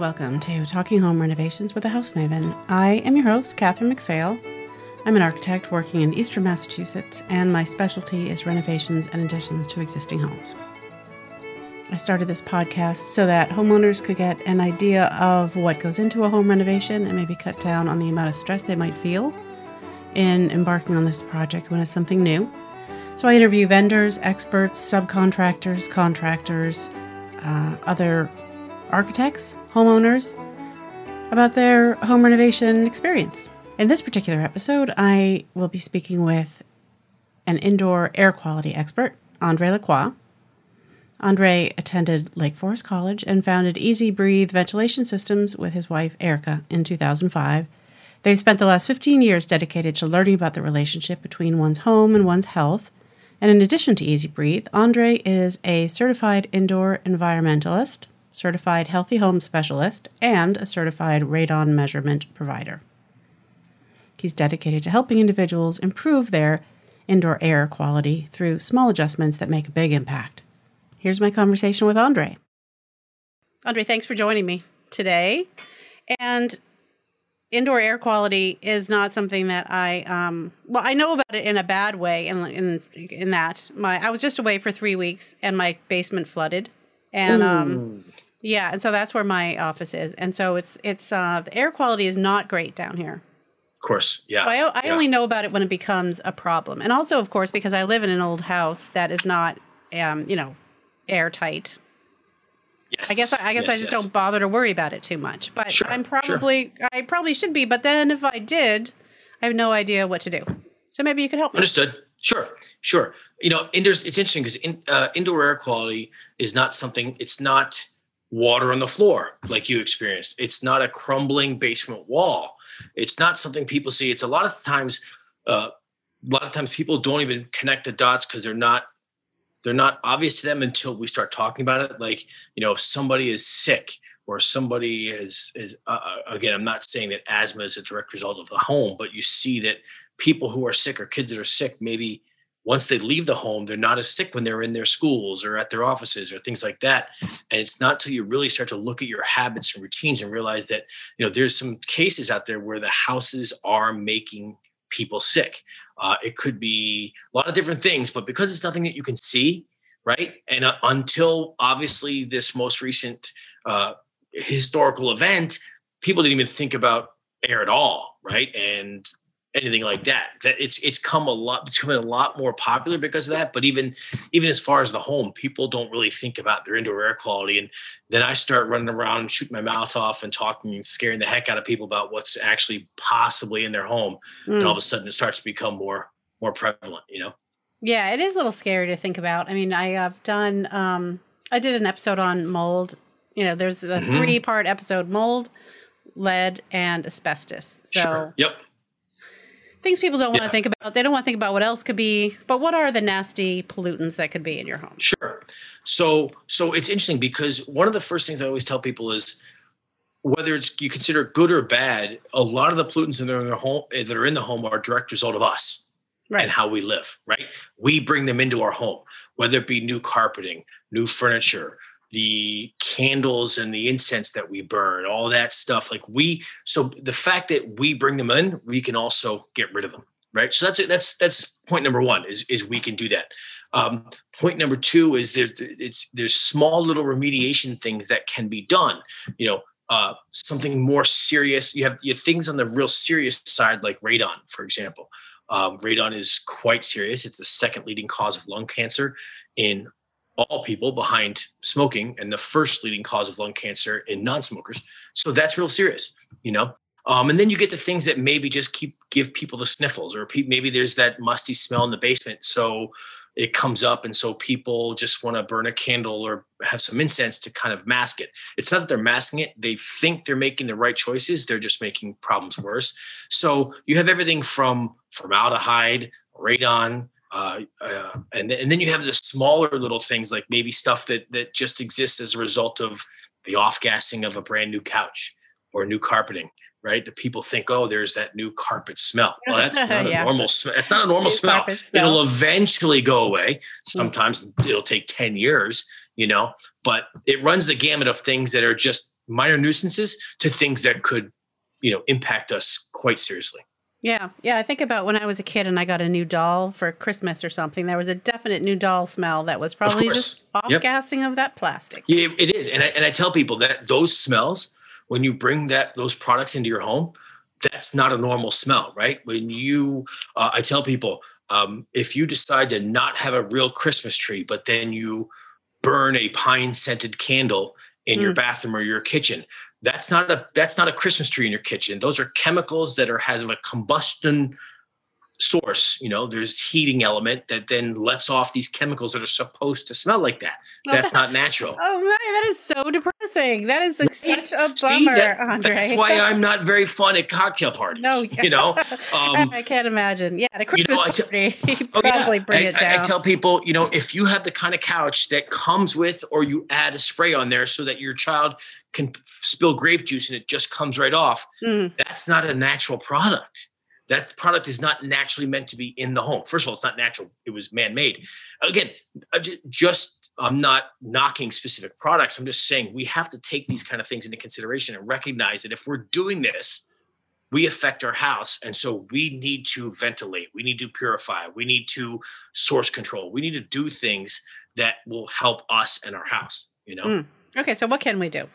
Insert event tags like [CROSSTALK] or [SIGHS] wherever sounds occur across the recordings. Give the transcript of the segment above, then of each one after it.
welcome to Talking Home Renovations with a House Maven. I am your host, Catherine McPhail. I'm an architect working in eastern Massachusetts, and my specialty is renovations and additions to existing homes. I started this podcast so that homeowners could get an idea of what goes into a home renovation and maybe cut down on the amount of stress they might feel in embarking on this project when it's something new. So I interview vendors, experts, subcontractors, contractors, uh, other architects, homeowners about their home renovation experience. In this particular episode, I will be speaking with an indoor air quality expert, Andre Lacroix. Andre attended Lake Forest College and founded Easy Breathe Ventilation Systems with his wife, Erica, in 2005. They've spent the last 15 years dedicated to learning about the relationship between one's home and one's health. And in addition to Easy Breathe, Andre is a certified indoor environmentalist, certified healthy home specialist, and a certified radon measurement provider. He's dedicated to helping individuals improve their indoor air quality through small adjustments that make a big impact. Here's my conversation with Andre. Andre, thanks for joining me today. And indoor air quality is not something that I um, well I know about it in a bad way in in in that my I was just away for 3 weeks and my basement flooded and um yeah and so that's where my office is and so it's it's uh the air quality is not great down here. Of course, yeah. I, I yeah. only know about it when it becomes a problem. And also of course because I live in an old house that is not um you know airtight Yes. I guess I guess yes, I just yes. don't bother to worry about it too much. But Sure, I'm sure. probably I probably should be. But then if I did, I have no idea what to do. So maybe you could help me. Understood. Sure, sure. You know, indoors. It's interesting because in, uh, indoor air quality is not something. It's not water on the floor like you experienced. It's not a crumbling basement wall. It's not something people see. It's a lot of times. Uh, a lot of times people don't even connect the dots because they're not they're not obvious to them until we start talking about it like you know if somebody is sick or somebody is is uh, uh, again i'm not saying that asthma is a direct result of the home but you see that people who are sick or kids that are sick maybe once they leave the home they're not as sick when they're in their schools or at their offices or things like that and it's not until you really start to look at your habits and routines and realize that you know there's some cases out there where the houses are making people sick uh, it could be a lot of different things, but because it's nothing that you can see, right? And uh, until obviously this most recent uh, historical event, people didn't even think about air at all, right? And anything like that. That it's it's come a lot, it's becoming a lot more popular because of that. But even even as far as the home, people don't really think about their indoor air quality. And then I start running around and shooting my mouth off and talking and scaring the heck out of people about what's actually possibly in their home and all of a sudden it starts to become more more prevalent you know Yeah, it is a little scary to think about. I mean, I have done. Um, I did an episode on mold. You know, there's a Mhm. three part episode: mold, lead, and asbestos. So sure yep things people don't want to Yeah. think about. They don't want to think about what else could be. But what are the nasty pollutants that could be in your home? sure so so it's interesting because one of the first things i always tell people is whether it's you consider good or bad a lot of the pollutants that are in the home eh, that are in the home are a direct result of us Right. and how we live, right? We bring them into our home, whether it be new carpeting, new furniture, the candles and the incense that we burn, all that stuff. Like we, so the fact that we bring them in, we can also get rid of them, right? So that's it. That's that's point number one is is we can do that. Um, point number two is there's it's there's small little remediation things that can be done. You know, uh, something more serious. You have you have things on the real serious side, like radon, for example. Um, radon is quite serious. It's the second leading cause of lung cancer in all people behind smoking, and the first leading cause of lung cancer in non-smokers. So that's real serious, you know. Um, and then you get to things that maybe just keep give people the sniffles, or pe- maybe there's that musty smell in the basement, so it comes up, and so people just want to burn a candle or have some incense to kind of mask it. It's not that they're masking it; they think they're making the right choices. They're just making problems worse. So you have everything from formaldehyde, radon, uh, uh, and and then you have the smaller little things like maybe stuff that that just exists as a result of the off gassing of a brand new couch or new carpeting. Right, the people think, oh, there's that new carpet smell. Well, that's [LAUGHS] not Yeah. a normal. smell it's not a normal smell. smell. It'll eventually go away. Sometimes it'll take ten years, you know. But it runs the gamut of things that are just minor nuisances to things that could, you know, impact us quite seriously. Yeah, yeah. I think about when I was a kid and I got a new doll for Christmas or something. There was a definite new doll smell that was probably just off yep. gassing of that plastic. Yeah, it is, and I, and I tell people that those smells when you bring that those products into your home, that's not a normal smell, right? When you, uh, I tell people, um, if you decide to not have a real Christmas tree, but then you burn a pine scented candle in mm. your bathroom or your kitchen, that's not a that's not a Christmas tree in your kitchen. Those are chemicals that are has a combustion source you know there's heating element that then lets off these chemicals that are supposed to smell like that. That's not natural. Oh man that is so depressing. That is like such a bummer that, andre. that's why i'm not very fun at cocktail parties no yeah. you know? [LAUGHS] um, i can't imagine. Yeah the christmas you know, party [LAUGHS] probably oh, yeah. bring I, it down I, I tell people you know if you have the kind of couch that comes with or you add a spray on there so that your child can spill grape juice and it just comes right off mm. that's not a natural product that product is not naturally meant to be in the home. First of all, it's not natural, it was man made. Again, just I'm not knocking specific products. I'm just saying we have to take these kind of things into consideration and recognize that if we're doing this, we affect our house. And so we need to ventilate, we need to purify, we need to source control, we need to do things that will help us and our house, you know? Mm. Okay, so what can we do?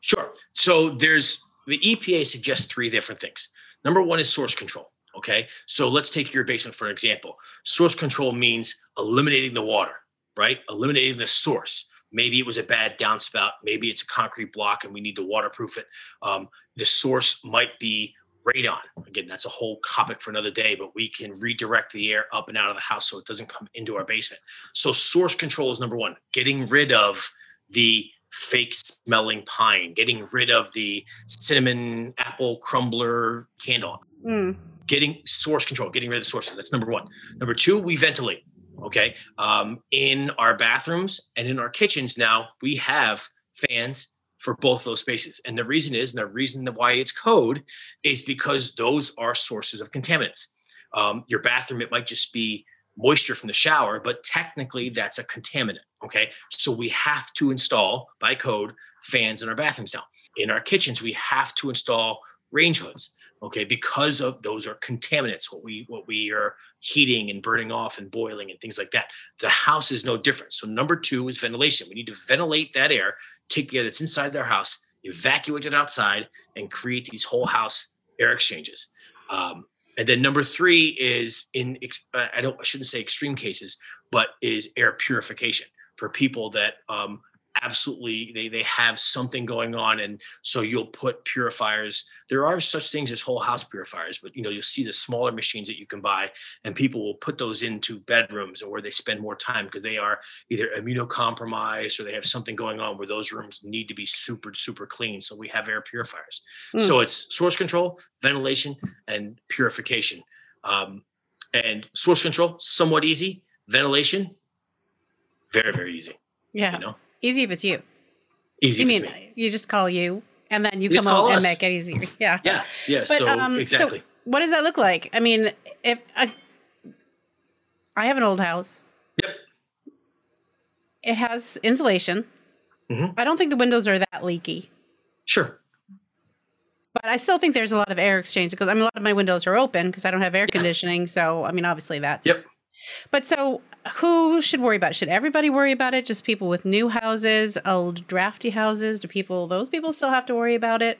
Sure. So there's the EPA suggests three different things. Number one is source control. Okay. So let's take your basement for an example. Source control means eliminating the water, right? Eliminating the source. Maybe it was a bad downspout. Maybe it's a concrete block and we need to waterproof it. Um, the source might be radon. Again, that's a whole topic for another day, but we can redirect the air up and out of the house so it doesn't come into our basement. So, source control is number one, getting rid of the fake smelling pine, getting rid of the cinnamon apple crumbler candle. Mm getting source control, getting rid of the sources. That's number one. Number two, we ventilate. Okay. Um, in our bathrooms and in our kitchens now, we have fans for both those spaces. And the reason is, and the reason why it's code is because those are sources of contaminants. Um, your bathroom, it might just be moisture from the shower, but technically that's a contaminant. Okay. So we have to install by code fans in our bathrooms now. In our kitchens, we have to install range hoods okay because of those are contaminants what we what we are heating and burning off and boiling and things like that. The house is no different. So number two is ventilation. We need to ventilate that air take the air that's inside their house evacuate it outside and create these whole house air exchanges. Um, and then number three is in i don't i shouldn't say extreme cases but is air purification for people that um, absolutely they they have something going on and so you'll put purifiers. There are such things as whole house purifiers but you know you'll see the smaller machines that you can buy and people will put those into bedrooms or where they spend more time because they are either immunocompromised or they have something going on where those rooms need to be super super clean so we have air purifiers. Mm. so it's source control ventilation and purification. Um, and source control somewhat easy. Ventilation very very easy yeah. you know Easy if it's you. Easy. You mean you just call you and then you, you come home and make it easier. [LAUGHS] Yeah. Yeah. Yeah. But, so um, exactly. So what does that look like? I mean, if I, I have an old house. Yep. It has insulation. Mm-hmm. I don't think the windows are that leaky. Sure. But I still think there's a lot of air exchange because I mean a lot of my windows are open because I don't have air yeah. conditioning. So I mean obviously that's. Yep. But so who should worry about it? Should everybody worry about it? Just people with new houses, old drafty houses? Do people those people still have to worry about it?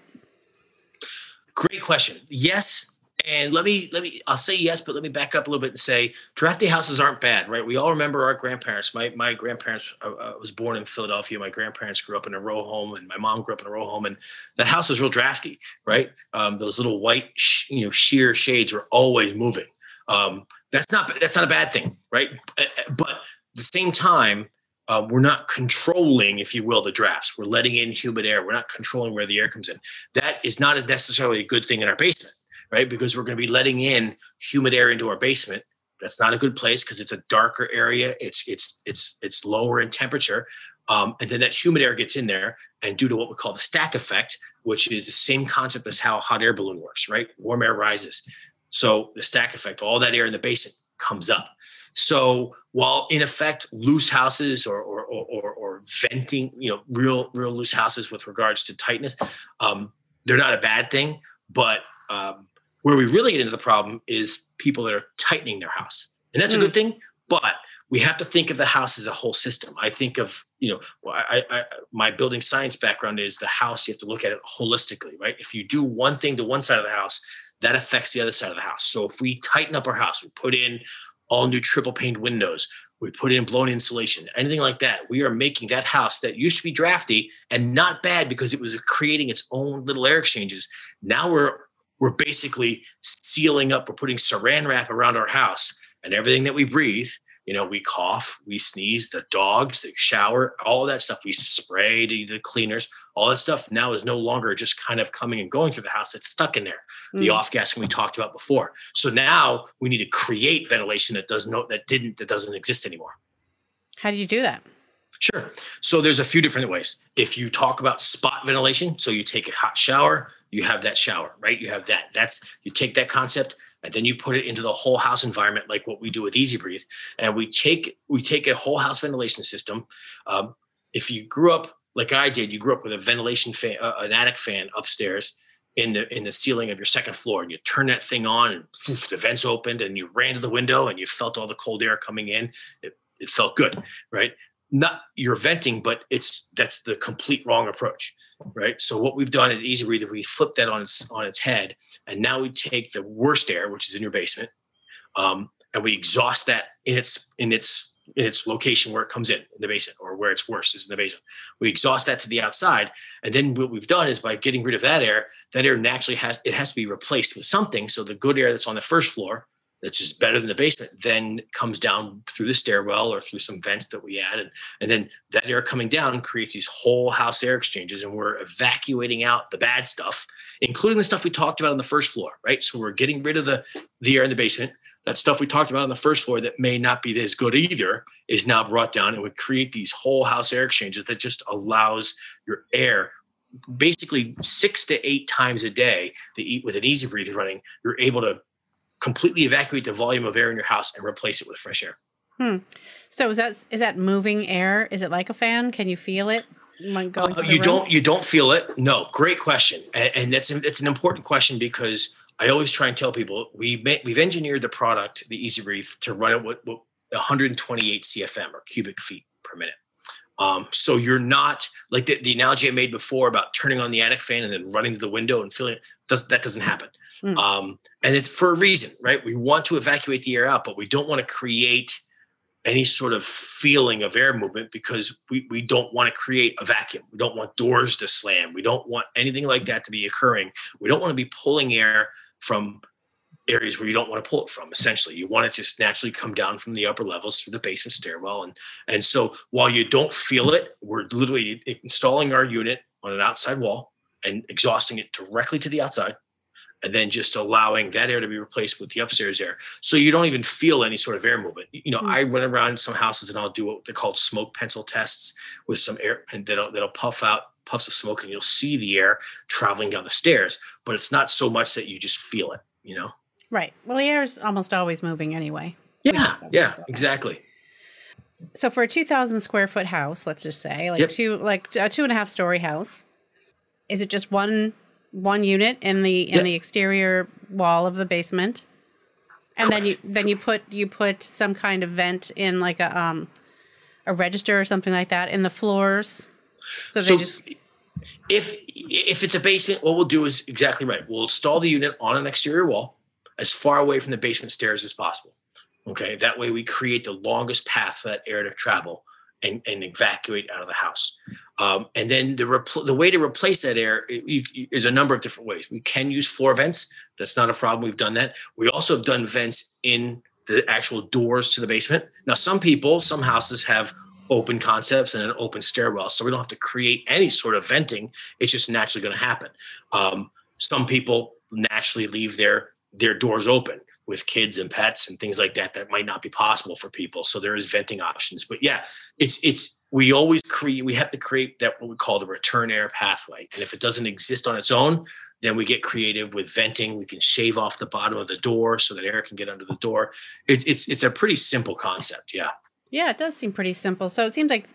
Great question. Yes. And let me let me I'll say yes, but let me back up a little bit and say drafty houses aren't bad, right? We all remember our grandparents. My my grandparents uh, uh was born in Philadelphia. My grandparents grew up in a row home, and my mom grew up in a row home, and that house was real drafty, right? Um, those little white, sh- you know, sheer shades were always moving. Um, that's not that's not a bad thing, right? Uh, uh, but at the same time, uh, we're not controlling, if you will, the drafts. We're letting in humid air. We're not controlling where the air comes in. That is not necessarily a good thing in our basement, right? Because we're going to be letting in humid air into our basement. That's not a good place because it's a darker area. It's it's it's it's lower in temperature, um, and then that humid air gets in there, and due to what we call the stack effect, which is the same concept as how a hot air balloon works, right? Warm air rises. So the stack effect, all that air in the basement comes up. So while in effect loose houses or, or, or, or venting, you know, real real loose houses with regards to tightness. Um, they're not a bad thing, but um, where we really get into the problem is people that are tightening their house, and that's mm. a good thing. But we have to think of the house as a whole system. I think of, you know, I, I, my building science background is the house. You have to look at it holistically, right? If you do one thing to one side of the house, that affects the other side of the house. So if we tighten up our house, we put in all new triple paned windows, we put in blown insulation, anything like that, we are making that house that used to be drafty and not bad because it was creating its own little air exchanges. Now we're we're basically sealing up, we're putting saran wrap around our house and everything that we breathe you know, we cough, we sneeze, the dogs, the shower, all that stuff. We spray the cleaners, all that stuff now is no longer just kind of coming and going through the house. It's stuck in there. Mm. The off gassing we talked about before. So now we need to create ventilation that does not that didn't that doesn't exist anymore. How do you do that? Sure. So there's a few different ways. If you talk about spot ventilation, so you take a hot shower, you have that shower, right? You have that. That's you take that concept, and then you put it into the whole house environment like what we do with easy breathe. And we take we take a whole house ventilation system. Um, if you grew up like i did you grew up with a ventilation fan uh, an attic fan upstairs in the in the ceiling of your second floor and you turn that thing on and poof, the vents opened and you ran to the window and you felt all the cold air coming in. It, it felt good right not you're venting, but it's that's the complete wrong approach, right? So what we've done at Easy Breather, we flip that on its on its head, and now we take the worst air, which is in your basement, um, and we exhaust that in its in its in its location where it comes in in the basement or where it's worst is in the basement. We exhaust that to the outside, and then what we've done is by getting rid of that air, that air naturally has it has to be replaced with something. So the good air that's on the first floor that's just better than the basement then comes down through the stairwell or through some vents that we add and, and then that air coming down creates these whole house air exchanges and we're evacuating out the bad stuff including the stuff we talked about on the first floor right? So we're getting rid of the the air in the basement. That stuff we talked about on the first floor that may not be as good either is now brought down and would create these whole house air exchanges that just allows your air basically six to eight times a day to eat with an easy breather running. You're able to completely evacuate the volume of air in your house and replace it with fresh air. Hmm. So is that is that moving air? Is it like a fan? Can you feel it? Uh, you don't you don't feel it. No, great question, and, and that's that's an important question because I always try and tell people we we've engineered the product, the Easy Breathe, to run at what, what 128 CFM or cubic feet per minute. Um, so you're not like the, the, analogy I made before about turning on the attic fan and then running to the window and feeling it. Does, that doesn't happen. Mm. Um, and it's for a reason, right? We want to evacuate the air out, but we don't want to create any sort of feeling of air movement because we, we don't want to create a vacuum. We don't want doors to slam. We don't want anything like that to be occurring. We don't want to be pulling air from areas where you don't want to pull it from essentially you want it to just naturally come down from the upper levels through the basement stairwell and and so while you don't feel it we're literally installing our unit on an outside wall and exhausting it directly to the outside and then just allowing that air to be replaced with the upstairs air. So you don't even feel any sort of air movement. You know, mm-hmm. I run around some houses and I'll do what they're called smoke pencil tests with some air and that'll, that'll puff out puffs of smoke and you'll see the air traveling down the stairs, but it's not so much that you just feel it, you know? Right. Well, the air is almost always moving anyway. Yeah. Yeah, exactly. So for a 2000 square foot house, let's just say like yep. two, like a two and a half story house, is it just one one unit in the in yep. the exterior wall of the basement. And Correct. then you then you put you put some kind of vent in like a um a register or something like that in the floors. So, so they just if if it's a basement what we'll do is exactly right. We'll install the unit on an exterior wall as far away from the basement stairs as possible. Okay? That way we create the longest path for that air to travel and, and evacuate out of the house. Um, and then the repl- the way to replace that air is a number of different ways. We can use floor vents. That's not a problem. We've done that. We also have done vents in the actual doors to the basement. Now, some people, some houses have open concepts and an open stairwell, so we don't have to create any sort of venting. It's just naturally going to happen. Um, some people naturally leave their their doors open with kids and pets and things like that that might not be possible for people. So there is venting options. But yeah it's it's we always create we have to create that what we call the return air pathway. And if it doesn't exist on its own then we get creative with venting. We can shave off the bottom of the door so that air can get under the door. It's it's it's a pretty simple concept. Yeah. Yeah it does seem pretty simple. So it seems like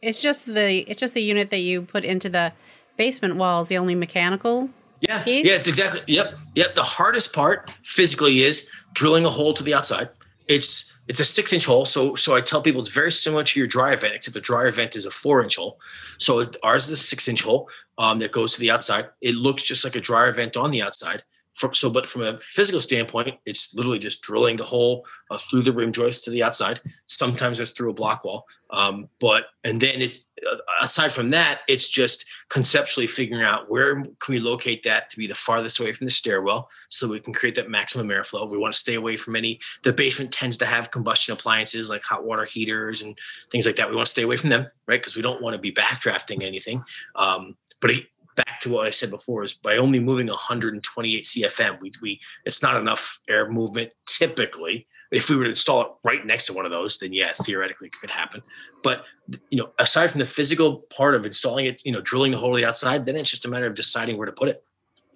it's just the it's just the unit that you put into the basement wall is the only mechanical. Yeah, piece? yeah, it's exactly. Yep, yep. The hardest part physically is drilling a hole to the outside. It's it's a six inch hole. So so I tell people it's very similar to your dryer vent, except the dryer vent is a four inch hole. So ours is a six inch hole um, that goes to the outside. It looks just like a dryer vent on the outside. From, so, but from a physical standpoint, it's literally just drilling the hole uh, through the rim joist to the outside. Sometimes it's through a block wall. Um, but and then it's uh, aside from that, it's just conceptually figuring out where can we locate that to be the farthest away from the stairwell, so we can create that maximum airflow. We want to stay away from any. The basement tends to have combustion appliances like hot water heaters and things like that. We want to stay away from them, right? Because we don't want to be backdrafting anything. Um, but back to what I said before is by only moving 128 CFM, we, we it's not enough air movement typically. If we were to install it right next to one of those, then yeah, theoretically it could happen. But you know, aside from the physical part of installing it, you know, drilling the hole outside, then it's just a matter of deciding where to put it.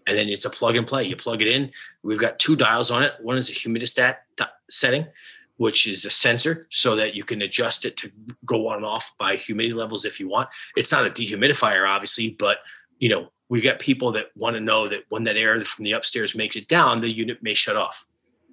And then it's a plug and play. You plug it in. We've got two dials on it. One is a humidistat setting, which is a sensor so that you can adjust it to go on and off by humidity levels if you want. It's not a dehumidifier, obviously, but you know, we've got people that want to know that when that air from the upstairs makes it down, the unit may shut off.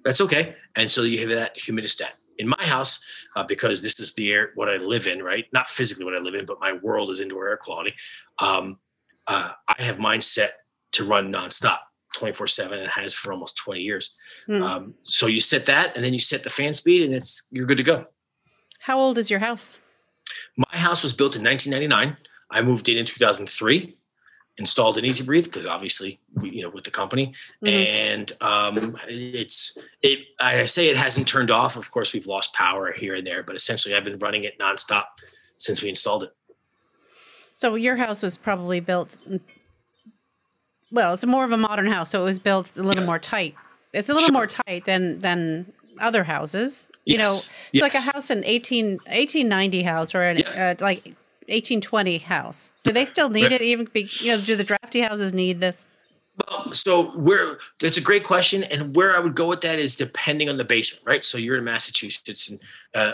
That's okay. And so you have that humidistat. In my house, uh, because this is the air what I live in, right? Not physically what I live in, but my world is indoor air quality. Um, uh, I have mine set to run nonstop, 24 7 and has for almost 20 years. Hmm. Um, so you set that and then you set the fan speed and it's you're good to go. How old is your house? My house was built in 1999. I moved in in 2003 installed an Easy Breathe because obviously we, you know with the company mm-hmm. and um, it's it I say it hasn't turned off of course we've lost power here and there but essentially I've been running it nonstop since we installed it so your house was probably built well it's more of a modern house so it was built a little yeah. more tight it's a little sure. more tight than than other houses you know it's yes. like a house in 18 1890 house or an, yeah. uh, like 1820 house. Do they still need it? Even be, you know, do the drafty houses need this? Well, so where that's a great question, and where I would go with that is depending on the basement, right? So you're in Massachusetts, and uh,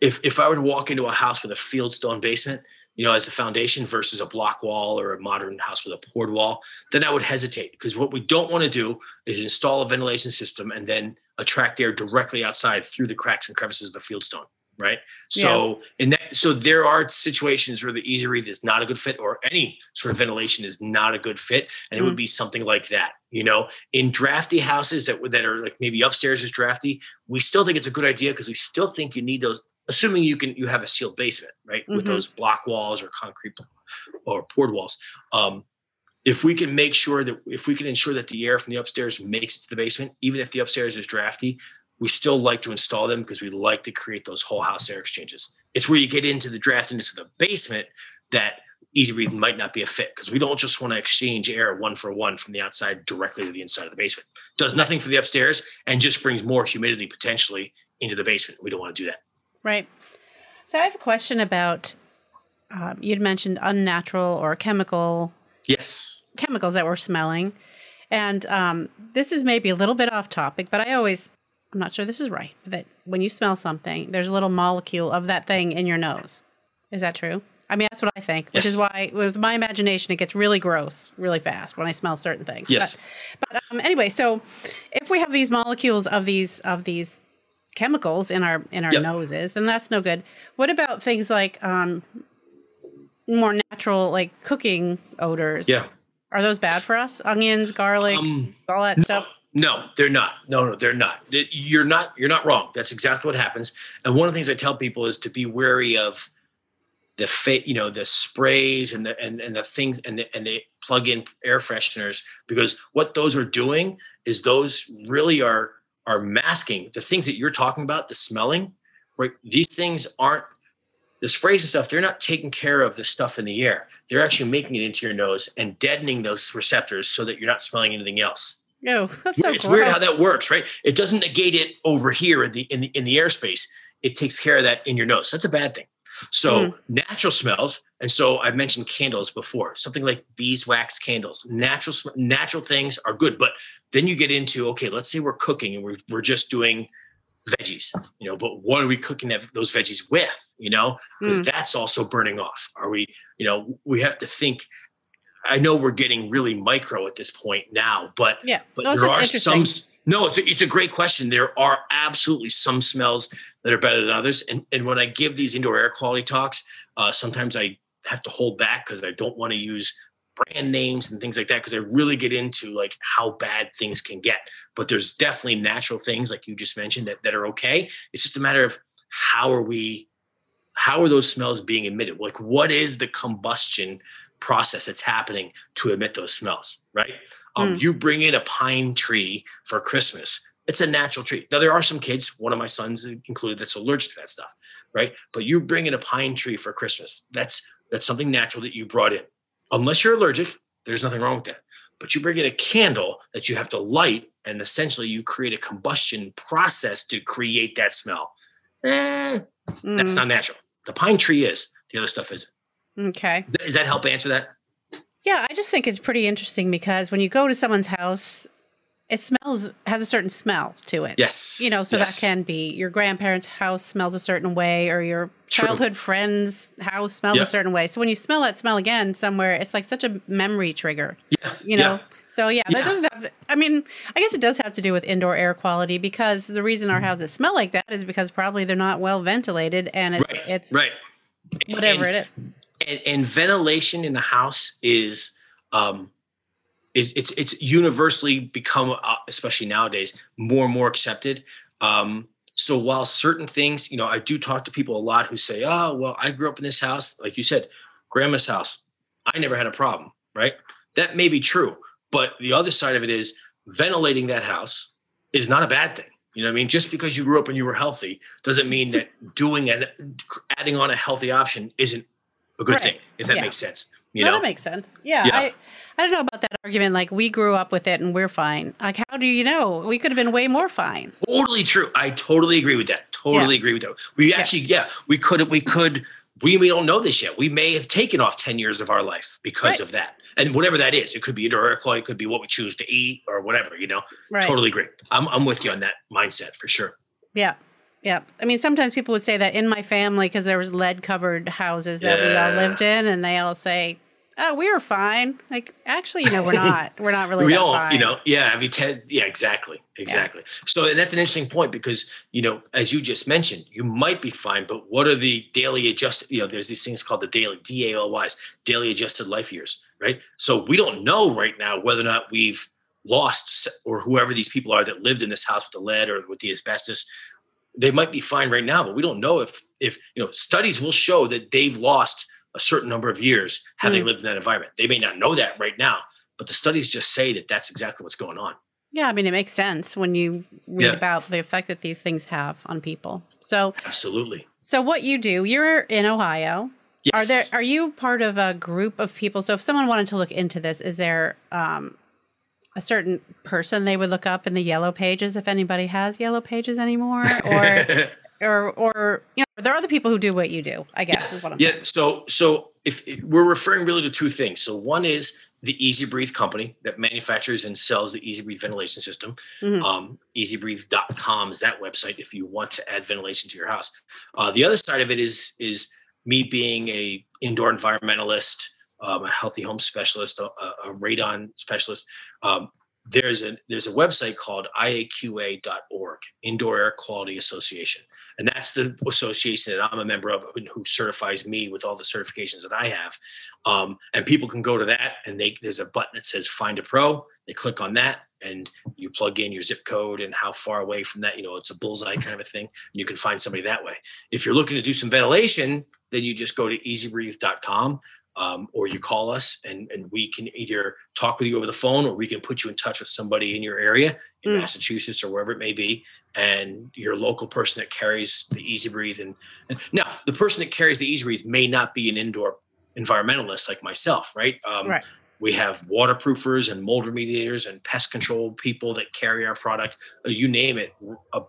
if if I were to walk into a house with a fieldstone basement, you know, as the foundation versus a block wall or a modern house with a poured wall, then I would hesitate because what we don't want to do is install a ventilation system and then attract air directly outside through the cracks and crevices of the fieldstone right? So yeah. in that, so there are situations where the easy breathe is not a good fit, or any sort of ventilation is not a good fit, and mm-hmm. it would mm-hmm. be something like that. You know, in drafty houses that that are like maybe upstairs is drafty, we still think it's a good idea because we still think you need those. Assuming you can, you have a sealed basement, right, mm-hmm. with those block walls or concrete or poured walls. Um, if we can make sure that if we can ensure that the air from the upstairs makes it to the basement, even if the upstairs is drafty, we still like to install them because we like to create those whole house air exchanges. It's where you get into the draftiness of the basement that easy breathing might not be a fit because we don't just want to exchange air one for one from the outside directly to the inside of the basement. Does nothing for the upstairs and just brings more humidity potentially into the basement. We don't want to do that. Right. So I have a question about um, you'd mentioned unnatural or chemical. Yes. Chemicals that we're smelling. And um, this is maybe a little bit off topic, but I always I'm not sure this is right, that when you smell something, there's a little molecule of that thing in your nose. Is that true? I mean, that's what I think, which yes. is why, with my imagination, it gets really gross really fast when I smell certain things. Yes. But, but um, anyway, so if we have these molecules of these of these chemicals in our in our yep. noses, and that's no good. What about things like um, more natural, like cooking odors? Yeah. Are those bad for us? Onions, garlic, um, all that no. stuff. No, they're not. No, no, they're not. You're not. You're not wrong. That's exactly what happens. And one of the things I tell people is to be wary of the you know, the sprays and the and, and the things and the and the plug-in air fresheners because what those are doing is those really are are masking the things that you're talking about, the smelling. Right? These things aren't the sprays and stuff. They're not taking care of the stuff in the air. They're actually making it into your nose and deadening those receptors so that you're not smelling anything else. No, [LAUGHS] that's so It's gross. weird how that works, right? It doesn't negate it over here in the in the in the airspace. It takes care of that in your nose. That's a bad thing. So mm. natural smells, and so I've mentioned candles before. Something like beeswax candles. Natural natural things are good, but then you get into okay. Let's say we're cooking and we're we're just doing veggies, you know, but what are we cooking that, those veggies with, you know, because Mm. that's also burning off. Are we, you know, we have to think. I know we're getting really micro at this point now, but Yeah. but No, there are some. No, it's a, it's a great question. There are absolutely some smells that are better than others, and and when I give these indoor air quality talks, uh, sometimes I have to hold back because I don't want to use brand names and things like that because I really get into like how bad things can get. But there's definitely natural things like you just mentioned that that are okay. It's just a matter of how are we, how are those smells being emitted? Like what is the combustion process that's happening to emit those smells? Right. Um, Mm. You bring in a pine tree for Christmas. It's a natural tree. Now there are some kids, one of my sons included, that's allergic to that stuff, right? But you bring in a pine tree for Christmas. That's that's something natural that you brought in. Unless you're allergic, there's nothing wrong with that. But you bring in a candle that you have to light, and essentially you create a combustion process to create that smell. Eh, that's Mm, not natural. The pine tree is. The other stuff isn't. Okay. Does that- Does that help answer that? Yeah, I just think it's pretty interesting because when you go to someone's house, it smells has a certain smell to it. Yes. You know, so Yes. that can be your grandparents' house smells a certain way, or your True. childhood friend's house smells Yeah. a certain way. So when you smell that smell again somewhere, it's like such a memory trigger. Yeah. You know. yeah. So yeah, that Yeah. doesn't have. I mean, I guess it does have to do with indoor air quality because the reason Mm-hmm. our houses smell like that is because probably they're not well ventilated and it's Right. it's right. whatever And- it is. And, and ventilation in the house is um is it's it's universally become uh, especially nowadays more and more accepted. Um so while certain things you know i do talk to people a lot who say oh well i grew up in this house like you said grandma's house i never had a problem right? That may be true but the other side of it is ventilating that house is not a bad thing you know what i mean? Just because you grew up and you were healthy doesn't mean that doing and adding on a healthy option isn't a good Right. thing if that Yeah. makes sense you no, know that makes sense. Yeah, Yeah. I, I don't know about that argument. Like we grew up with it and we're fine. Like how do you know? We could have been way more fine. totally true i totally agree with that totally agree with that we actually yeah we could we could we, we don't know this yet we may have taken off 10 years of our life because Right. of that and whatever that is it could be indoor air quality it could be what we choose to eat or whatever you know Right. totally agree I'm, I'm with you on that mindset for sure Yeah. Yeah. I mean, sometimes people would say that in my family because there was lead covered houses that we all lived in, and they all say, "Oh, we were fine." Like, actually, you know, we're not. [LAUGHS] We're not really. we don't fine. you know yeah have you te- yeah exactly exactly so and that's an interesting point because you know as you just mentioned you might be fine but what are the daily adjusted you know there's these things called the daily dalys daily adjusted life years right so we don't know right now whether or not we've lost or whoever these people are that lived in this house with the lead or with the asbestos they might be fine right now but we don't know if if you know studies will show that they've lost a certain number of years having lived in that environment they may not know that right now but the studies just say that that's exactly what's going on. Yeah, I mean, it makes sense when you read Yeah. about the effect that these things have on people. So, Absolutely. so what you do? You're in Ohio. Yes. Are there? Are you part of a group of people? So, if someone wanted to look into this, is there um, a certain person they would look up in the yellow pages if anybody has yellow pages anymore, [LAUGHS] or or or you know, there are other people who do what you do. I guess is what I'm. yeah. So so if, if we're referring really to two things. So one is the Easy Breathe company that manufactures and sells the Easy Breathe ventilation system. Mhm. Um, easybreathe.com is that website if you want to add ventilation to your house. Uh, the other side of it is is me being a indoor environmentalist, um, a healthy home specialist, a, a radon specialist. Um, there's a there's a website called IAQA.org, Indoor Air Quality Association, and that's the association that I'm a member of, who, certifies me with all the certifications that I have. Um, and people can go to that, and they there's a button that says Find a Pro. They click on that, and you plug in your zip code and how far away from that. You know, it's a bullseye kind of a thing. And you can find somebody that way. If you're looking to do some ventilation, then you just go to EasyBreathe.com um, or you call us and, and we can either talk with you over the phone or we can put you in touch with somebody in your area in Mm. Massachusetts or wherever it may be and your local person that carries the easy breathe and, and now the person that carries the easy breathe may not be an indoor environmentalist like myself right um, Right. we have waterproofers and mold remediators and pest control people that carry our product Uh, you name it a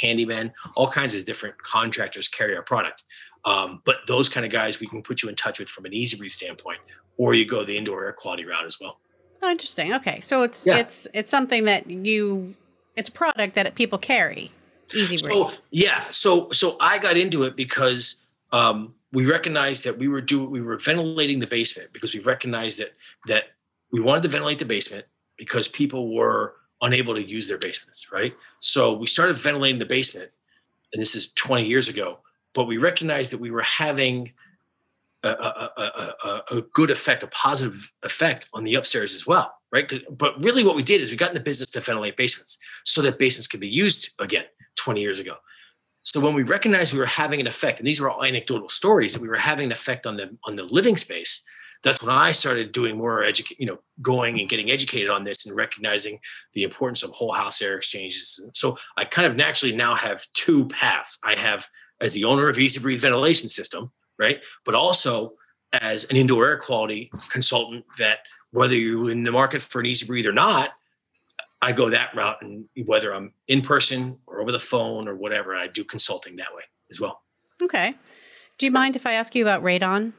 handyman all kinds of different contractors carry our product um, but those kind of guys we can put you in touch with from an easy breathe standpoint, or you go the indoor air quality route as well. Oh, interesting. Okay, so it's Yeah. it's it's something that you it's a product that people carry. Easy so yeah, so so I got into it because um, we recognized that we were doing we were ventilating the basement because we recognized that that we wanted to ventilate the basement because people were unable to use their basements, right? So we started ventilating the basement, and this is 20 years ago. But we recognized that we were having a, a, a, a, good effect, a positive effect on the upstairs as well, right? But really, what we did is we got in the business to ventilate basements so that basements could be used again 20 years ago. So when we recognized we were having an effect, and these were all anecdotal stories, that we were having an effect on the on the living space, that's when I started doing more educate, you know, going and getting educated on this and recognizing the importance of whole house air exchanges. So I kind of naturally now have two paths. I have as the owner of Easy Breathe Ventilation System, right? But also as an indoor air quality consultant that whether you're in the market for an Easy Breathe or not, I go that route and whether I'm in person or over the phone or whatever, I do consulting that way as well. Okay. Do you mind if I ask you about radon?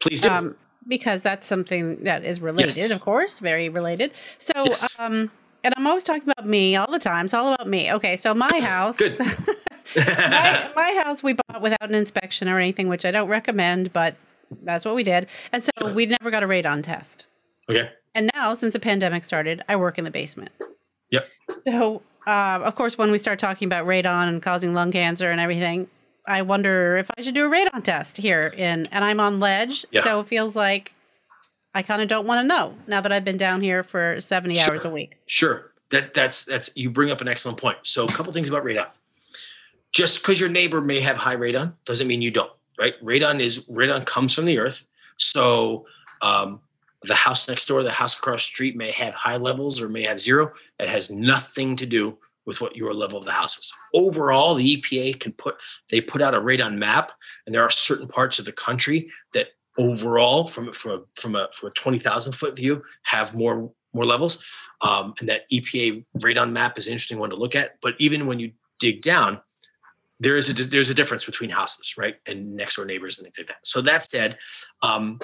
Please do. Um, because that's something that is related, yes. of course, very related. So, yes. um, and I'm always talking about me all the time. It's all about me. Okay, so my house, [LAUGHS] my, [LAUGHS] my house, we bought without an inspection or anything, which I don't recommend, but that's what we did. And so sure. we never got a radon test. Okay. And now, since the pandemic started, I work in the basement. Yep. So, uh, of course, when we start talking about radon and causing lung cancer and everything, I wonder if I should do a radon test here in, and I'm on ledge, yeah. so it feels like I kind of don't want to know now that I've been down here for 70 sure. hours a week. Sure. That that's that's you bring up an excellent point. So a couple things about radon. Just because your neighbor may have high radon doesn't mean you don't, right? Radon is radon comes from the earth. So um, the house next door, the house across the street may have high levels or may have zero. It has nothing to do with what your level of the house is. Overall, the EPA can put they put out a radon map, and there are certain parts of the country that overall, from from a from a from a twenty thousand foot view, have more more levels. Um, and that EPA radon map is an interesting one to look at. But even when you dig down, there is a there's a difference between houses, right, and next door neighbors and things like that. So that said, um,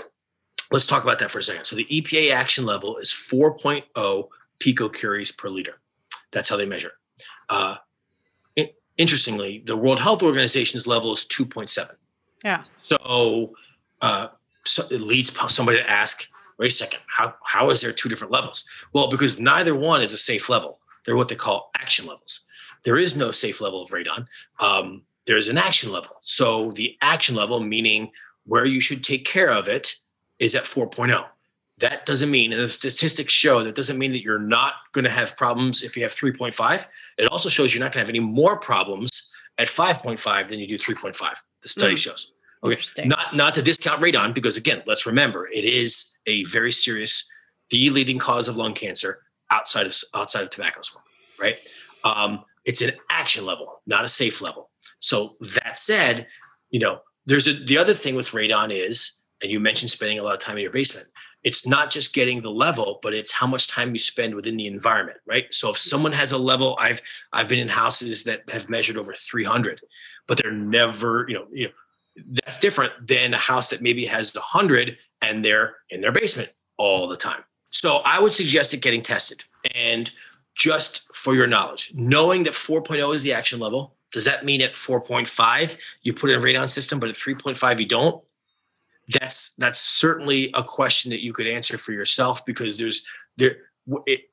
let's talk about that for a second. So the EPA action level is 4.0 picocuries per liter. That's how they measure. Uh, interestingly, the World Health Organization's level is 2.7. Yeah. So, uh, so it leads somebody to ask, wait a second, how, how is there two different levels? Well, because neither one is a safe level. They're what they call action levels. There is no safe level of radon. Um, there's an action level. So the action level, meaning where you should take care of it, is at 4.0 that doesn't mean, and the statistics show that doesn't mean that you're not going to have problems if you have 3.5. It also shows you're not going to have any more problems at 5.5 than you do 3.5. The study mm. shows. Okay, not not to discount radon because again, let's remember it is a very serious, the leading cause of lung cancer outside of outside of tobacco smoke. Right? Um, it's an action level, not a safe level. So that said, you know, there's a the other thing with radon is, and you mentioned spending a lot of time in your basement it's not just getting the level but it's how much time you spend within the environment right? So if someone has a level i've i've been in houses that have measured over 300 but they're never you know you know that's different than a house that maybe has 100 and they're in their basement all the time. So i would suggest it getting tested. And just for your knowledge. Knowing that 4.0 is the action level does that mean at 4.5 you put in a radon system but at 3.5 you don't? That's that's certainly a question that you could answer for yourself because there's there it,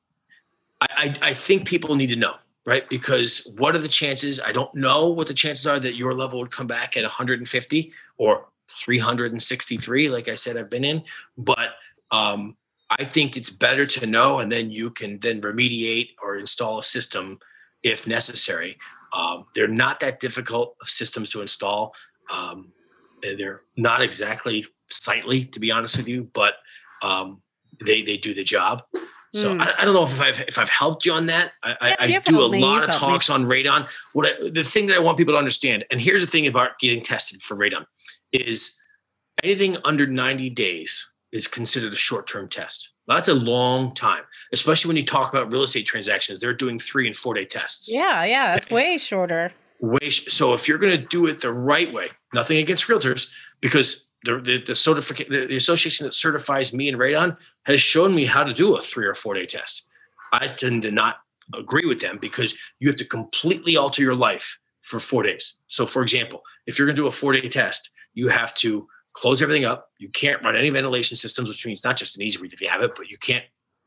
I, I think people need to know right? Because what are the chances? I don't know what the chances are that your level would come back at 150 or 363 like i said i've been in but um, i think it's better to know and then you can then remediate or install a system if necessary um, they're not that difficult systems to install um, they're not exactly sightly, to be honest with you, but um, they they do the job. So mm. I, I, don't know if I've if I've helped you on that. I, yeah, I, I do a lot of talks me. on radon. What I, the thing that I want people to understand, and here's the thing about getting tested for radon, is anything under 90 days is considered a short-term test. that's a long time, especially when you talk about real estate transactions. They're doing three and four day tests. Yeah, yeah, that's way shorter. Way so if you're going to do it the right way, nothing against realtors, because the the the, certific- the, the association that certifies me and radon has shown me how to do a three or four day test. I tend to not agree with them because you have to completely alter your life for four days. So, for example, if you're going to do a four day test, you have to close everything up. You can't run any ventilation systems, which means not just an EZ Breathe if you have it, but you can't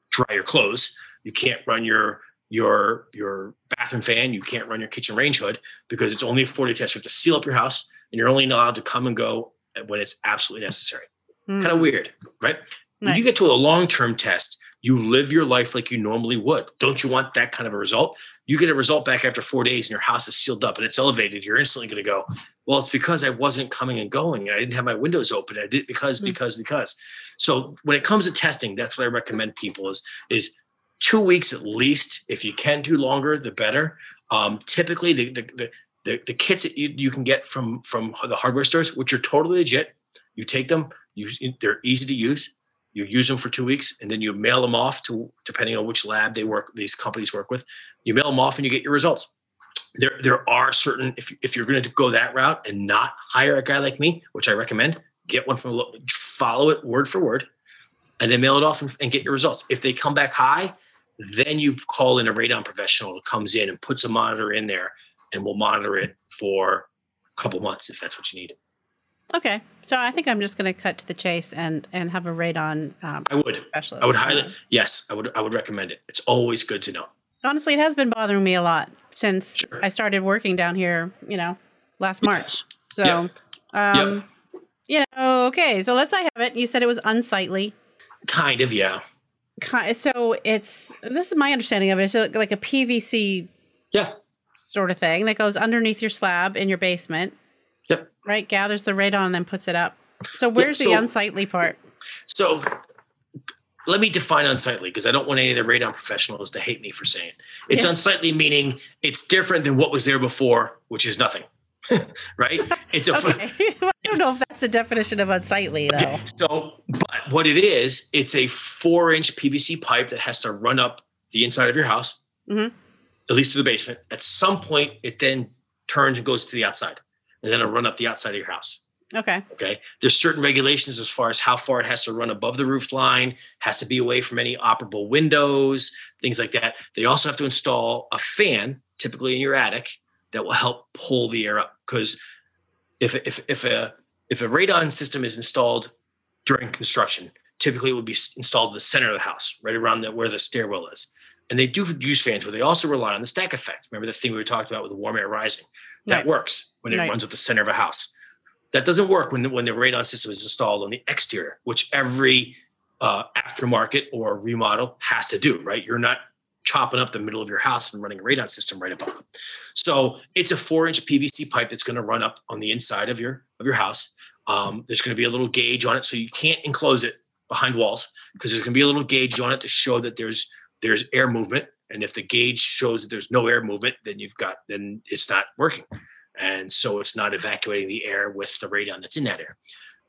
dry your clothes. You can't run your your your bathroom fan. You can't run your kitchen range hood because it's only a 40 test. You have to seal up your house, and you're only allowed to come and go when it's absolutely necessary. Mm. Kind of weird, right? When you get to a long term test, you live your life like you normally would. Don't you want that kind of a result? You get a result back after four days and your house is sealed up and it's elevated. You're instantly going to go, well, it's because I wasn't coming and going and I didn't have my windows open. I did because, mm-hmm. because, because. So when it comes to testing, that's what I recommend people is, is two weeks at least. If you can do longer, the better. Um, typically the, the, the, the, the kits that you, you can get from, from the hardware stores, which are totally legit, you take them, you, they're easy to use you use them for two weeks and then you mail them off to depending on which lab they work these companies work with you mail them off and you get your results. There there are certain if, if you're going to go that route and not hire a guy like me which i recommend get one from follow it word for word and then mail it off and, and get your results. If they come back high then you call in a radon professional who comes in and puts a monitor in there and will monitor it for a couple months if that's what you need Okay, so I think I'm just going to cut to the chase and and have a radon. Um, I would. Specialist I would highly. Yes, I would. I would recommend it. It's always good to know. Honestly, it has been bothering me a lot since sure. I started working down here. You know, last March. So, yep. um, yep. you know, okay. So let's say I have it. You said it was unsightly. Kind of, yeah. So it's this is my understanding of it. It's like a PVC. Yeah. Sort of thing that goes underneath your slab in your basement Yep. Right. Gathers the radon and then puts it up. So where's so, the unsightly part? So let me define unsightly because I don't want any of the radon professionals to hate me for saying it's yeah. unsightly, meaning it's different than what was there before, which is nothing. [LAUGHS] right? It's a. okay. [LAUGHS] I don't know if that's the definition of unsightly, though. Okay. So, but what it is, it's a four-inch PVC pipe that has to run up the inside of your house, mm-hmm. at least to the basement. At some point, it then turns and goes to the outside and then it'll run up the outside of your house. Okay. Okay. There's certain regulations as far as how far it has to run above the roof line, has to be away from any operable windows, things like that. They also have to install a fan, typically in your attic, that will help pull the air up. Because if if if a if a radon system is installed during construction, typically it would be installed in the center of the house, right around the, where the stairwell is. And they do use fans, but they also rely on the stack effect. Remember the thing we were talked about with the warm air rising, that right. works when it right. runs at the center of a house. That doesn't work when the, when the radon system is installed on the exterior, which every uh, aftermarket or remodel has to do. Right, you're not chopping up the middle of your house and running a radon system right above. So it's a four-inch PVC pipe that's going to run up on the inside of your of your house. Um, there's going to be a little gauge on it, so you can't enclose it behind walls because there's going to be a little gauge on it to show that there's there's air movement and if the gauge shows that there's no air movement, then you've got then it's not working. And so it's not evacuating the air with the radon that's in that air.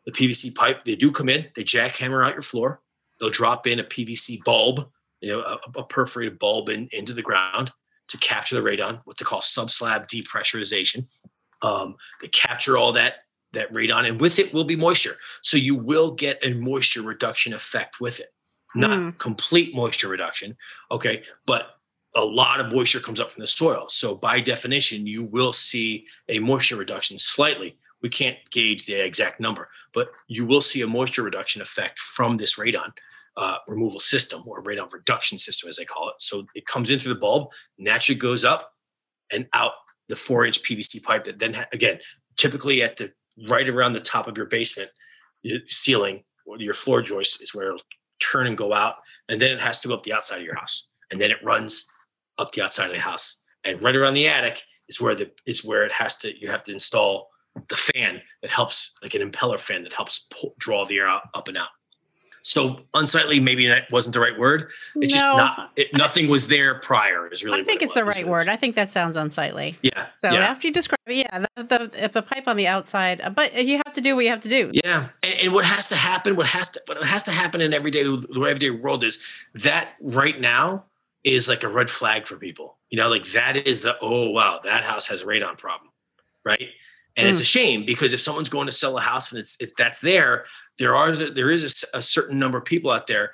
The PVC pipe, they do come in, they jackhammer out your floor. They'll drop in a PVC bulb, you know, a, a perforated bulb in, into the ground to capture the radon, what they call subslab depressurization. Um, they capture all that that radon, and with it will be moisture. So you will get a moisture reduction effect with it not mm. complete moisture reduction. Okay. But a lot of moisture comes up from the soil. So by definition, you will see a moisture reduction slightly. We can't gauge the exact number, but you will see a moisture reduction effect from this radon uh, removal system or radon reduction system, as they call it. So it comes into the bulb, naturally goes up and out the four inch PVC pipe that then, ha- again, typically at the right around the top of your basement ceiling or your floor joist is where it'll turn and go out, and then it has to go up the outside of your house, and then it runs up the outside of the house, and right around the attic is where the is where it has to you have to install the fan that helps like an impeller fan that helps pull, draw the air out, up and out. So unsightly, maybe that wasn't the right word. It's no, just not. It, nothing was there prior. Is really. I think it's was. the right word. I think that sounds unsightly. Yeah. So yeah. after you describe it, yeah, the, the the pipe on the outside, but you have to do what you have to do. Yeah, and, and what has to happen, what has to, what has to happen in everyday the everyday world is that right now is like a red flag for people. You know, like that is the oh wow, that house has a radon problem, right? And mm. it's a shame because if someone's going to sell a house and it's if that's there, there are there is a, a certain number of people out there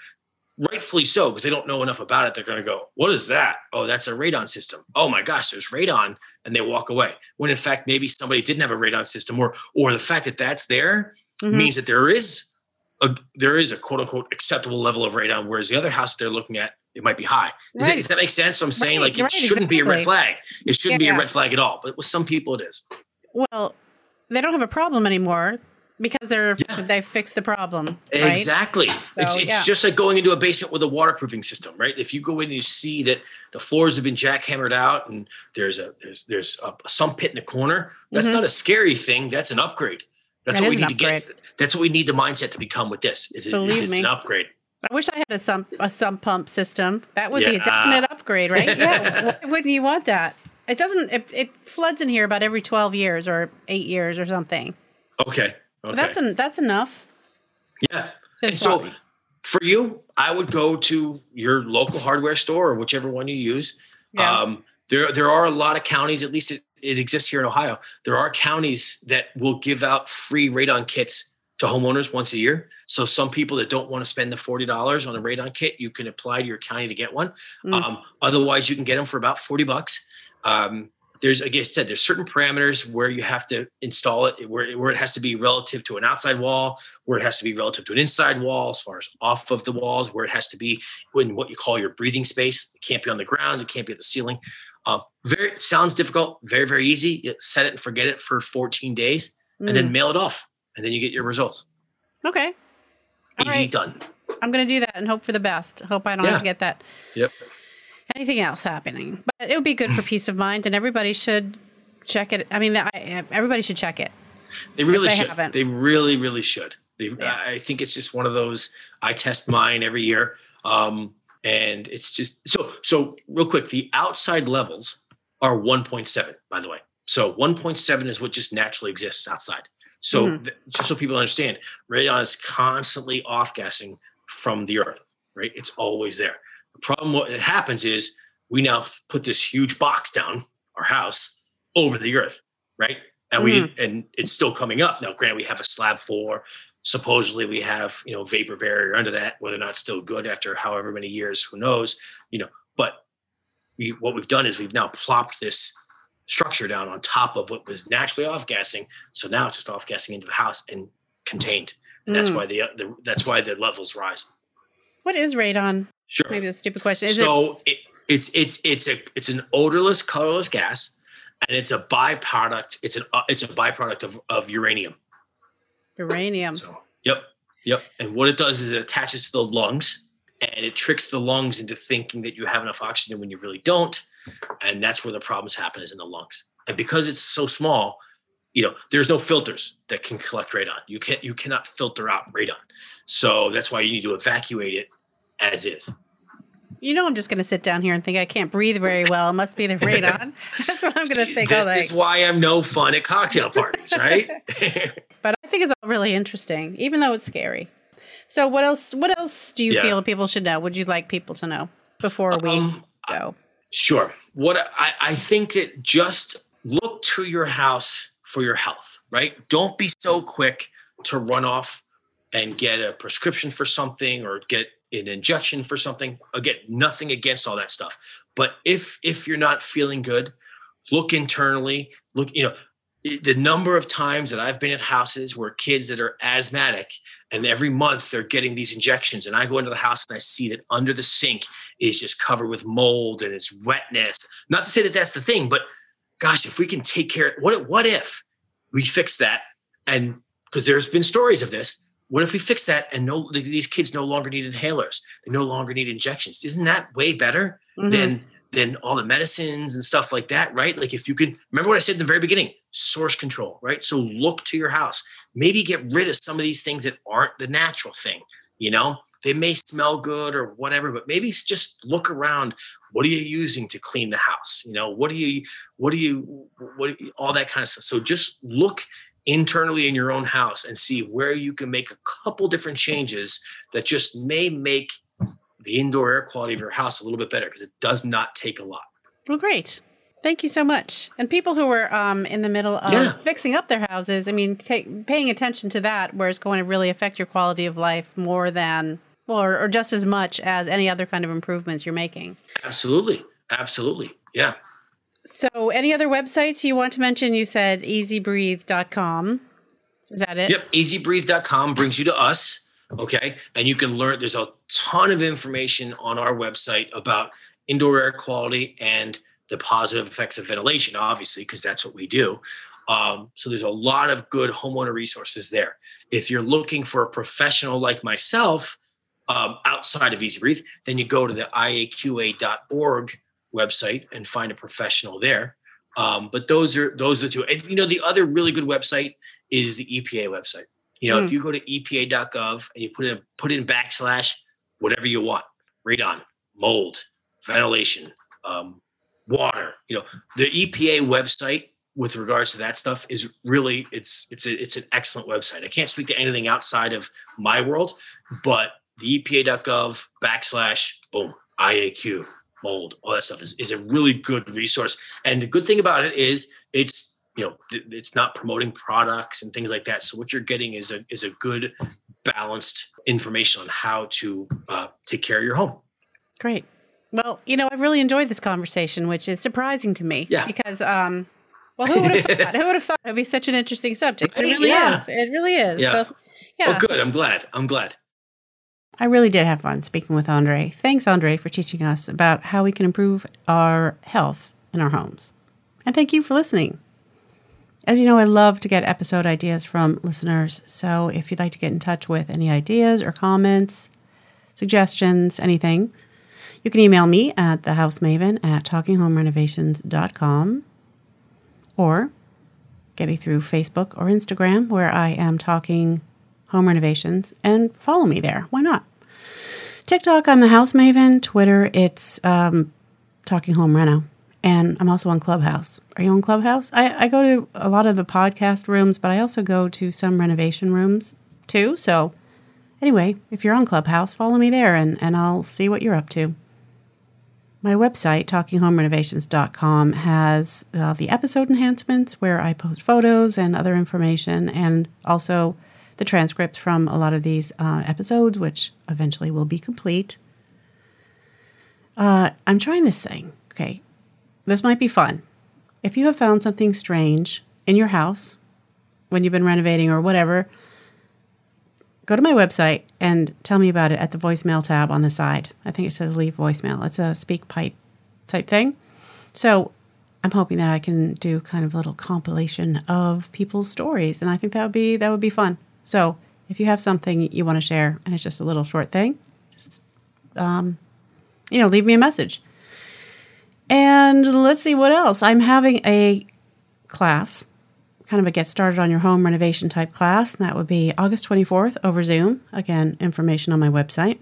rightfully so because they don't know enough about it they're going to go what is that oh that's a radon system oh my gosh there's radon and they walk away when in fact maybe somebody didn't have a radon system or or the fact that that's there mm-hmm. means that there is a there is a quote unquote acceptable level of radon whereas the other house they're looking at it might be high does, right. that, does that make sense so i'm saying right, like it right, shouldn't exactly. be a red flag it shouldn't yeah. be a red flag at all but with some people it is well they don't have a problem anymore because they're yeah. they fixed the problem. Right? Exactly. So, it's it's yeah. just like going into a basement with a waterproofing system, right? If you go in and you see that the floors have been jackhammered out and there's a there's there's a sump pit in the corner, that's mm-hmm. not a scary thing. That's an upgrade. That's that what we need to get. That's what we need the mindset to become with this. Is, it, is it's an upgrade. I wish I had a sump a sump pump system. That would yeah. be a definite upgrade, right? [LAUGHS] Yeah. Why wouldn't you want that? It doesn't. It, it floods in here about every twelve years or eight years or something. Okay. Okay. That's an, that's enough. Yeah. And so for you, I would go to your local hardware store or whichever one you use. Yeah. Um, there, there are a lot of counties, at least it, it exists here in Ohio. There are counties that will give out free radon kits to homeowners once a year. So some people that don't want to spend the forty dollars on a radon kit, you can apply to your county to get one. Mm. Um, otherwise, you can get them for about forty bucks. Um, there's like I said, there's certain parameters where you have to install it, where, where it has to be relative to an outside wall, where it has to be relative to an inside wall, as far as off of the walls, where it has to be in what you call your breathing space. It can't be on the ground, it can't be at the ceiling. Uh, very sounds difficult, very very easy. You set it and forget it for 14 days, mm. and then mm. mail it off, and then you get your results. Okay, All easy right. done. I'm going to do that and hope for the best. Hope I don't yeah. have to get that. Yep anything else happening. But it would be good for [SIGHS] peace of mind, and everybody should check it. I mean, everybody should check it. They really they should. Haven't. They really, really should. They, yeah. I think it's just one of those. I test mine every year, um, and it's just so. So real quick, the outside levels are 1.7. By the way, so 1.7 is what just naturally exists outside. So mm-hmm. th- just so people understand, radon is constantly off gassing from the earth. Right, it's always there. The problem what happens is we now put this huge box down our house over the earth, right? And mm-hmm. we did, and it's still coming up now. Granted, we have a slab floor. Supposedly, we have you know vapor barrier under that. Whether or not it's still good after however many years, who knows? You know, but we, what we've done is we've now plopped this structure down on top of what was naturally off gassing. So now it's just off gassing into the house and contained, and mm. that's why the, the that's why the levels rise. What is radon? Sure. Maybe a stupid question. Is so it, it, it's it's it's a it's an odorless, colorless gas, and it's a byproduct. It's an uh, it's a byproduct of of uranium. Uranium. So yep, yep. And what it does is it attaches to the lungs, and it tricks the lungs into thinking that you have enough oxygen when you really don't, and that's where the problems happen is in the lungs. And because it's so small, you know there's no filters that can collect radon you can't you cannot filter out radon so that's why you need to evacuate it as is. You know, I'm just going to sit down here and think I can't breathe very well. It must be the radon. [LAUGHS] That's what I'm going to think. This, this is why I'm no fun at cocktail parties, right? [LAUGHS] [LAUGHS] but I think it's all really interesting, even though it's scary. So, what else? What else do you yeah. feel people should know? Would you like people to know before we um, go? Sure. What I, I think that just look to your house for your health, right? Don't be so quick to run off and get a prescription for something or get an injection for something again nothing against all that stuff but if if you're not feeling good look internally look you know the number of times that I've been at houses where kids that are asthmatic and every month they're getting these injections and I go into the house and I see that under the sink is just covered with mold and it's wetness. Not to say that that's the thing, but gosh, if we can take care what what if we fix that and because there's been stories of this what if we fix that and no these kids no longer need inhalers? They no longer need injections. Isn't that way better mm-hmm. than than all the medicines and stuff like that, right? Like if you can remember what I said in the very beginning, source control, right? So look to your house. Maybe get rid of some of these things that aren't the natural thing, you know? They may smell good or whatever, but maybe just look around. What are you using to clean the house? You know, what do you, what do you, what, all that kind of stuff. So just look internally in your own house and see where you can make a couple different changes that just may make the indoor air quality of your house a little bit better because it does not take a lot. Well, great. Thank you so much. And people who are um, in the middle of yeah. fixing up their houses, I mean, take, paying attention to that, where it's going to really affect your quality of life more than or, or just as much as any other kind of improvements you're making. Absolutely. Absolutely. Yeah. So, any other websites you want to mention? You said ezbreathe.com. Is that it? Yep. EZBreathe.com brings you to us. Okay. And you can learn, there's a ton of information on our website about indoor air quality and the positive effects of ventilation, obviously, because that's what we do. Um, so there's a lot of good homeowner resources there. If you're looking for a professional like myself um, outside of EZ Breathe, then you go to the iaqa.org website and find a professional there. Um, but those are those are the two. And you know, the other really good website is the EPA website. You know, mm. if you go to EPA.gov and you put in put in backslash whatever you want, radon, mold, ventilation, um, water. You know, the EPA website with regards to that stuff is really it's it's a, it's an excellent website. I can't speak to anything outside of my world, but the EPA.gov backslash boom IAQ mold all that stuff is, is a really good resource. And the good thing about it is it's you know it's not promoting products and things like that. So what you're getting is a is a good balanced information on how to uh, take care of your home. Great. Well, you know, I've really enjoyed this conversation, which is surprising to me. Yeah. Because um, well, who would have thought? who would have thought it'd be such an interesting subject? It really yeah. is. It really is. Yeah. So, yeah. Well, good. I'm glad. I'm glad. I really did have fun speaking with Andre. Thanks, Andre, for teaching us about how we can improve our health in our homes. And thank you for listening. As you know, I love to get episode ideas from listeners. So if you'd like to get in touch with any ideas or comments, suggestions, anything, you can email me at thehousemaven at talkinghomerenovations.com or get me through Facebook or Instagram where I am talking home renovations and follow me there. Why not? TikTok, I'm the House Maven. Twitter, it's um, Talking Home Reno. And I'm also on Clubhouse. Are you on Clubhouse? I, I go to a lot of the podcast rooms, but I also go to some renovation rooms too. So, anyway, if you're on Clubhouse, follow me there and, and I'll see what you're up to. My website, talkinghomerenovations.com, has uh, the episode enhancements where I post photos and other information, and also the transcripts from a lot of these uh, episodes, which eventually will be complete. Uh, I'm trying this thing. Okay. This might be fun. If you have found something strange in your house when you've been renovating or whatever, go to my website and tell me about it at the voicemail tab on the side. I think it says leave voicemail. It's a SpeakPipe type thing. So I'm hoping that I can do kind of a little compilation of people's stories, and I think that would be that would be fun. So if you have something you want to share and it's just a little short thing, just um, you know, leave me a message. And let's see what else. I'm having a class kind of a get started on your home renovation type class. And that would be August 24th over Zoom. Again, information on my website.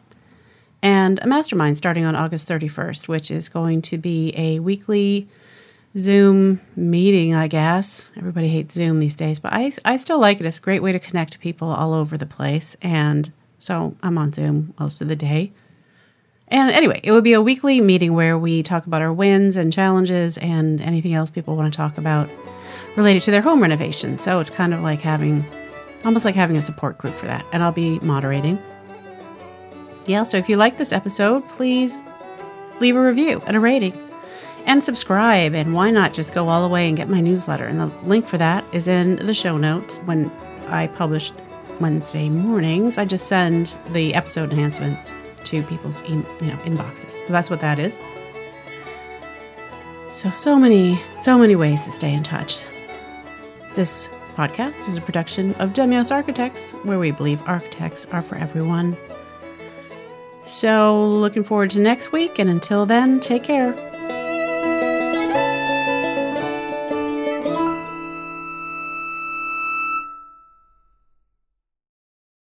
And a mastermind starting on August 31st, which is going to be a weekly Zoom meeting, I guess. Everybody hates Zoom these days, but I, I still like it. It's a great way to connect people all over the place. And so I'm on Zoom most of the day. And anyway, it would be a weekly meeting where we talk about our wins and challenges and anything else people want to talk about related to their home renovation. So it's kind of like having, almost like having a support group for that. And I'll be moderating. Yeah, so if you like this episode, please leave a review and a rating and subscribe. And why not just go all the way and get my newsletter? And the link for that is in the show notes. When I publish Wednesday mornings, I just send the episode enhancements to people's you know inboxes. So that's what that is. So so many so many ways to stay in touch. This podcast is a production of Demios Architects, where we believe architects are for everyone. So, looking forward to next week, and until then, take care.